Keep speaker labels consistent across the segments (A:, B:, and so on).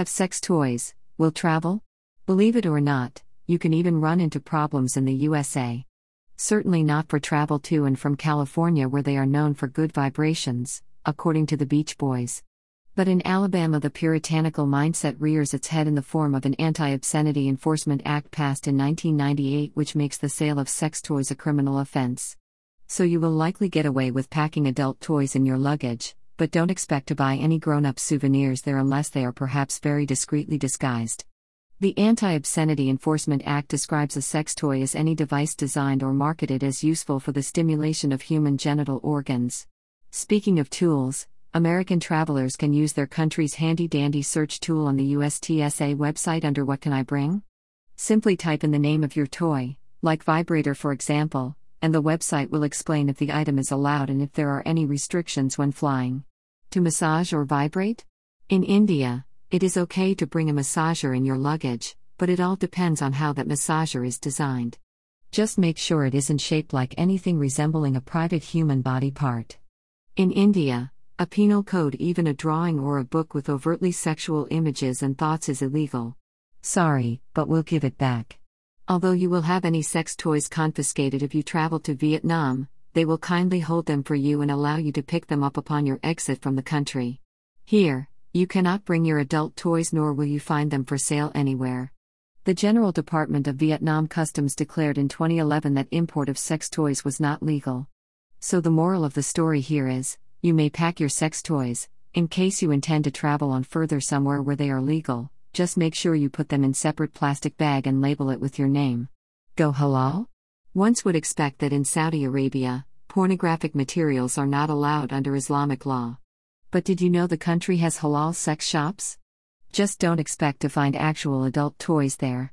A: Have sex toys, will travel? Believe it or not, you can even run into problems in the USA. Certainly not for travel to and from California, where they are known for good vibrations, according to the Beach Boys. But in Alabama, the puritanical mindset rears its head in the form of an Anti Obscenity Enforcement Act passed in 1998, which makes the sale of sex toys a criminal offense. So you will likely get away with packing adult toys in your luggage, but don't expect to buy any grown up souvenirs there unless they are perhaps very discreetly disguised. The Anti Obscenity Enforcement Act describes a sex toy as any device designed or marketed as useful for the stimulation of human genital organs. Speaking of tools, American travelers can use their country's handy dandy search tool on the USTSA website under What Can I Bring? Simply type in the name of your toy, like vibrator for example, and the website will explain if the item is allowed and if there are any restrictions when flying. To massage or vibrate? In India, it is okay to bring a massager in your luggage, but it all depends on how that massager is designed. Just make sure it isn't shaped like anything resembling a private human body part. In India, a penal code, even a drawing or a book with overtly sexual images and thoughts, is illegal. Sorry, but we'll give it back. Although you will have any sex toys confiscated if you travel to Vietnam, they will kindly hold them for you and allow you to pick them up upon your exit from the country. Here, you cannot bring your adult toys nor will you find them for sale anywhere. The General Department of Vietnam Customs declared in 2011 that import of sex toys was not legal. So the moral of the story here is you may pack your sex toys, in case you intend to travel on further somewhere where they are legal, just make sure you put them in separate plastic bag and label it with your name. Go halal? Once would expect that in Saudi Arabia, pornographic materials are not allowed under Islamic law. But did you know the country has halal sex shops? Just don't expect to find actual adult toys there.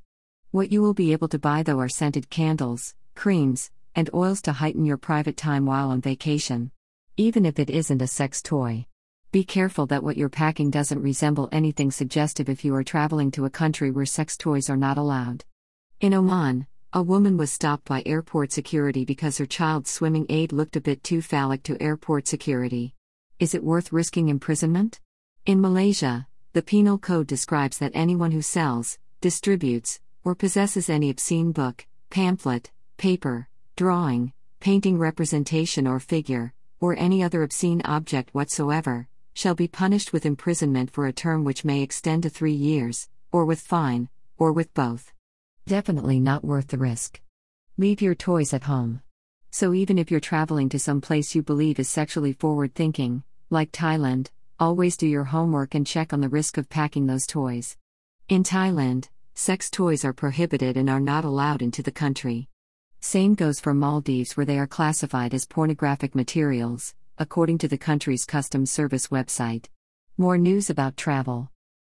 A: What you will be able to buy though are scented candles, creams, and oils to heighten your private time while on vacation. Even if it isn't a sex toy. Be careful that what you're packing doesn't resemble anything suggestive if you are traveling to a country where sex toys are not allowed. In Oman, a woman was stopped by airport security because her child's swimming aid looked a bit too phallic to airport security. Is it worth risking imprisonment? In Malaysia, the penal code describes that anyone who sells, distributes, or possesses any obscene book, pamphlet, paper, drawing, painting representation or figure, or any other obscene object whatsoever, shall be punished with imprisonment for a term which may extend to three years, or with fine, or with both. Definitely not worth the risk. Leave your toys at home. So, even if you're traveling to some place you believe is sexually forward thinking, like Thailand, always do your homework and check on the risk of packing those toys. In Thailand, sex toys are prohibited and are not allowed into the country. Same goes for Maldives, where they are classified as pornographic materials, according to the country's customs service website. More news about travel.